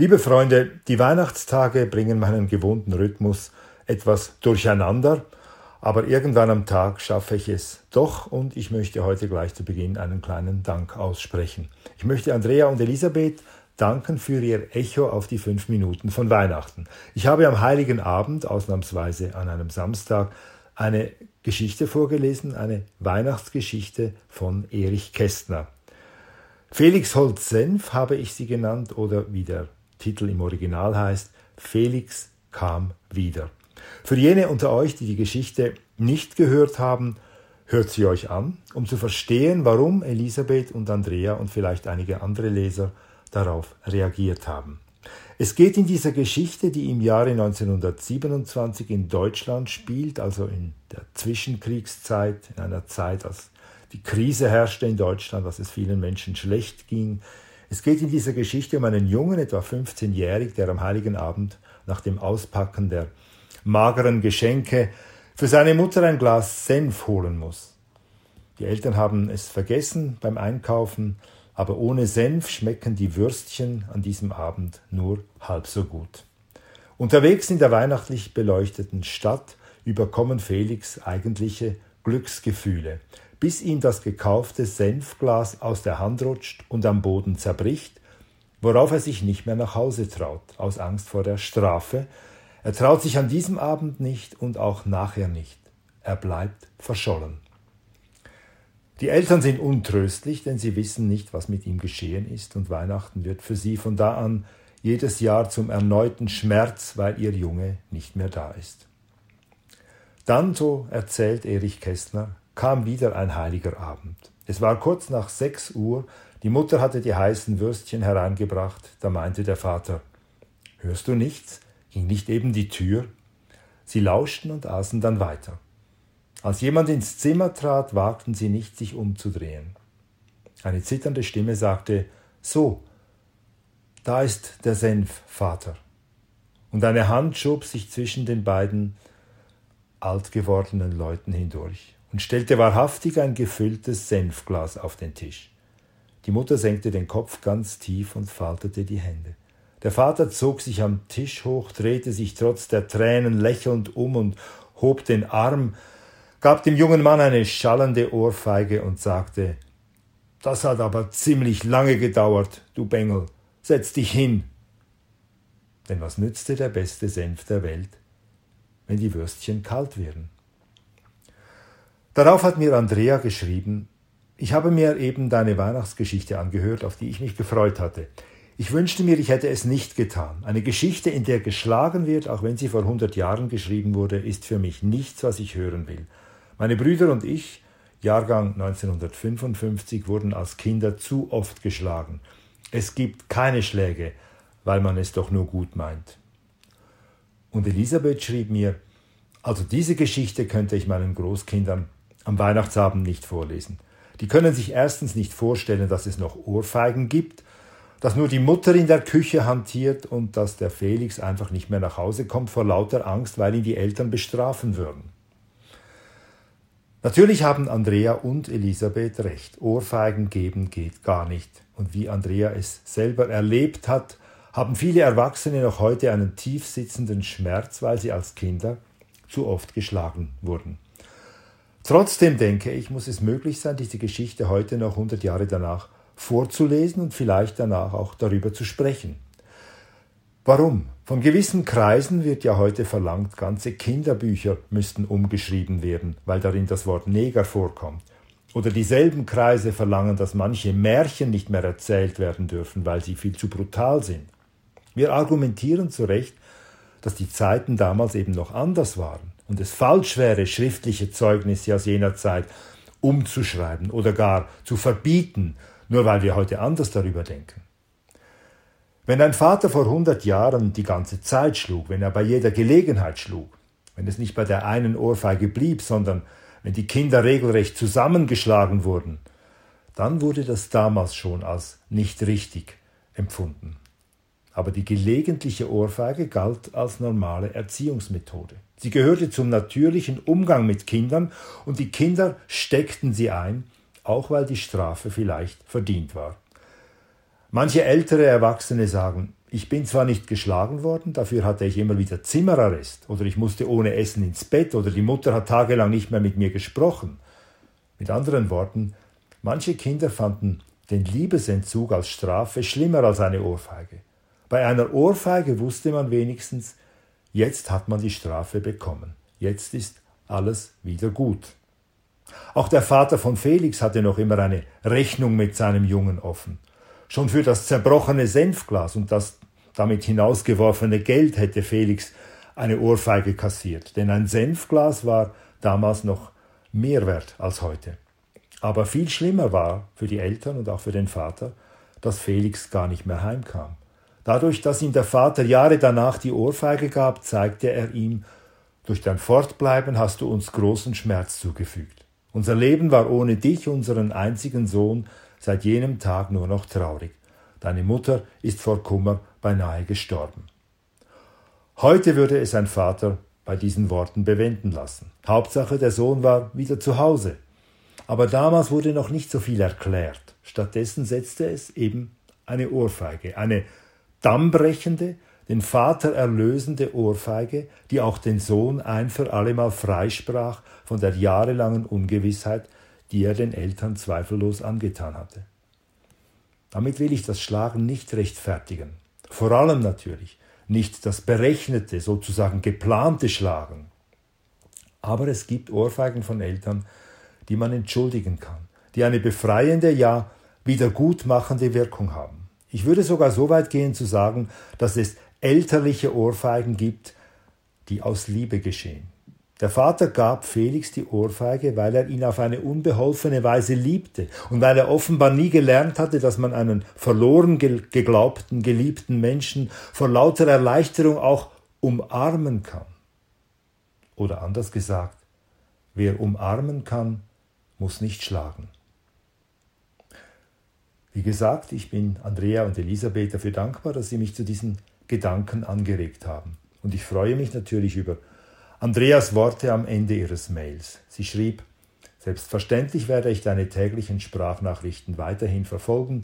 Liebe Freunde, die Weihnachtstage bringen meinen gewohnten Rhythmus etwas durcheinander, aber irgendwann am Tag schaffe ich es doch und ich möchte heute gleich zu Beginn einen kleinen Dank aussprechen. Ich möchte Andrea und Elisabeth danken für ihr Echo auf die fünf Minuten von Weihnachten. Ich habe am heiligen Abend, ausnahmsweise an einem Samstag, eine Geschichte vorgelesen, eine Weihnachtsgeschichte von Erich Kästner. Felix Holz Senf habe ich sie genannt oder wie der Titel im Original heißt Felix kam wieder. Für jene unter euch, die die Geschichte nicht gehört haben, hört sie euch an, um zu verstehen, warum Elisabeth und Andrea und vielleicht einige andere Leser darauf reagiert haben. Es geht in dieser Geschichte, die im Jahre 1927 in Deutschland spielt, also in der Zwischenkriegszeit, in einer Zeit, als die Krise herrschte in Deutschland, als es vielen Menschen schlecht ging, es geht in dieser Geschichte um einen Jungen, etwa 15-jährig, der am heiligen Abend nach dem Auspacken der mageren Geschenke für seine Mutter ein Glas Senf holen muss. Die Eltern haben es vergessen beim Einkaufen, aber ohne Senf schmecken die Würstchen an diesem Abend nur halb so gut. Unterwegs in der weihnachtlich beleuchteten Stadt überkommen Felix eigentliche Glücksgefühle bis ihm das gekaufte Senfglas aus der Hand rutscht und am Boden zerbricht, worauf er sich nicht mehr nach Hause traut, aus Angst vor der Strafe. Er traut sich an diesem Abend nicht und auch nachher nicht. Er bleibt verschollen. Die Eltern sind untröstlich, denn sie wissen nicht, was mit ihm geschehen ist, und Weihnachten wird für sie von da an jedes Jahr zum erneuten Schmerz, weil ihr Junge nicht mehr da ist. Dann, so erzählt Erich Kästner, kam wieder ein heiliger Abend. Es war kurz nach sechs Uhr, die Mutter hatte die heißen Würstchen hereingebracht, da meinte der Vater Hörst du nichts? Ging nicht eben die Tür? Sie lauschten und aßen dann weiter. Als jemand ins Zimmer trat, wagten sie nicht, sich umzudrehen. Eine zitternde Stimme sagte So, da ist der Senf, Vater. Und eine Hand schob sich zwischen den beiden alt gewordenen Leuten hindurch und stellte wahrhaftig ein gefülltes Senfglas auf den Tisch. Die Mutter senkte den Kopf ganz tief und faltete die Hände. Der Vater zog sich am Tisch hoch, drehte sich trotz der Tränen lächelnd um und hob den Arm, gab dem jungen Mann eine schallende Ohrfeige und sagte Das hat aber ziemlich lange gedauert, du Bengel, setz dich hin. Denn was nützte der beste Senf der Welt, wenn die Würstchen kalt wären? Darauf hat mir Andrea geschrieben, ich habe mir eben deine Weihnachtsgeschichte angehört, auf die ich mich gefreut hatte. Ich wünschte mir, ich hätte es nicht getan. Eine Geschichte, in der geschlagen wird, auch wenn sie vor hundert Jahren geschrieben wurde, ist für mich nichts, was ich hören will. Meine Brüder und ich, Jahrgang 1955, wurden als Kinder zu oft geschlagen. Es gibt keine Schläge, weil man es doch nur gut meint. Und Elisabeth schrieb mir, also diese Geschichte könnte ich meinen Großkindern am Weihnachtsabend nicht vorlesen. Die können sich erstens nicht vorstellen, dass es noch Ohrfeigen gibt, dass nur die Mutter in der Küche hantiert und dass der Felix einfach nicht mehr nach Hause kommt vor lauter Angst, weil ihn die Eltern bestrafen würden. Natürlich haben Andrea und Elisabeth recht. Ohrfeigen geben geht gar nicht. Und wie Andrea es selber erlebt hat, haben viele Erwachsene noch heute einen tief sitzenden Schmerz, weil sie als Kinder zu oft geschlagen wurden. Trotzdem denke ich, muss es möglich sein, diese Geschichte heute noch 100 Jahre danach vorzulesen und vielleicht danach auch darüber zu sprechen. Warum? Von gewissen Kreisen wird ja heute verlangt, ganze Kinderbücher müssten umgeschrieben werden, weil darin das Wort Neger vorkommt. Oder dieselben Kreise verlangen, dass manche Märchen nicht mehr erzählt werden dürfen, weil sie viel zu brutal sind. Wir argumentieren zu Recht, dass die Zeiten damals eben noch anders waren und es falsch wäre, schriftliche Zeugnisse aus jener Zeit umzuschreiben oder gar zu verbieten, nur weil wir heute anders darüber denken. Wenn ein Vater vor hundert Jahren die ganze Zeit schlug, wenn er bei jeder Gelegenheit schlug, wenn es nicht bei der einen Ohrfeige blieb, sondern wenn die Kinder regelrecht zusammengeschlagen wurden, dann wurde das damals schon als nicht richtig empfunden. Aber die gelegentliche Ohrfeige galt als normale Erziehungsmethode. Sie gehörte zum natürlichen Umgang mit Kindern und die Kinder steckten sie ein, auch weil die Strafe vielleicht verdient war. Manche ältere Erwachsene sagen, Ich bin zwar nicht geschlagen worden, dafür hatte ich immer wieder Zimmerarrest oder ich musste ohne Essen ins Bett oder die Mutter hat tagelang nicht mehr mit mir gesprochen. Mit anderen Worten, manche Kinder fanden den Liebesentzug als Strafe schlimmer als eine Ohrfeige. Bei einer Ohrfeige wusste man wenigstens, jetzt hat man die Strafe bekommen, jetzt ist alles wieder gut. Auch der Vater von Felix hatte noch immer eine Rechnung mit seinem Jungen offen. Schon für das zerbrochene Senfglas und das damit hinausgeworfene Geld hätte Felix eine Ohrfeige kassiert, denn ein Senfglas war damals noch mehr wert als heute. Aber viel schlimmer war für die Eltern und auch für den Vater, dass Felix gar nicht mehr heimkam. Dadurch, dass ihm der Vater Jahre danach die Ohrfeige gab, zeigte er ihm, durch dein Fortbleiben hast du uns großen Schmerz zugefügt. Unser Leben war ohne dich, unseren einzigen Sohn, seit jenem Tag nur noch traurig. Deine Mutter ist vor Kummer beinahe gestorben. Heute würde es ein Vater bei diesen Worten bewenden lassen. Hauptsache, der Sohn war wieder zu Hause. Aber damals wurde noch nicht so viel erklärt. Stattdessen setzte es eben eine Ohrfeige, eine dammbrechende, den Vater erlösende Ohrfeige, die auch den Sohn ein für allemal freisprach von der jahrelangen Ungewissheit, die er den Eltern zweifellos angetan hatte. Damit will ich das Schlagen nicht rechtfertigen. Vor allem natürlich nicht das berechnete, sozusagen geplante Schlagen. Aber es gibt Ohrfeigen von Eltern, die man entschuldigen kann, die eine befreiende, ja wiedergutmachende Wirkung haben. Ich würde sogar so weit gehen zu sagen, dass es elterliche Ohrfeigen gibt, die aus Liebe geschehen. Der Vater gab Felix die Ohrfeige, weil er ihn auf eine unbeholfene Weise liebte und weil er offenbar nie gelernt hatte, dass man einen verloren geglaubten, geliebten Menschen vor lauter Erleichterung auch umarmen kann. Oder anders gesagt, wer umarmen kann, muss nicht schlagen. Wie gesagt, ich bin Andrea und Elisabeth dafür dankbar, dass sie mich zu diesen Gedanken angeregt haben. Und ich freue mich natürlich über Andreas Worte am Ende ihres Mails. Sie schrieb, Selbstverständlich werde ich deine täglichen Sprachnachrichten weiterhin verfolgen.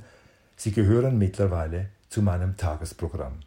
Sie gehören mittlerweile zu meinem Tagesprogramm.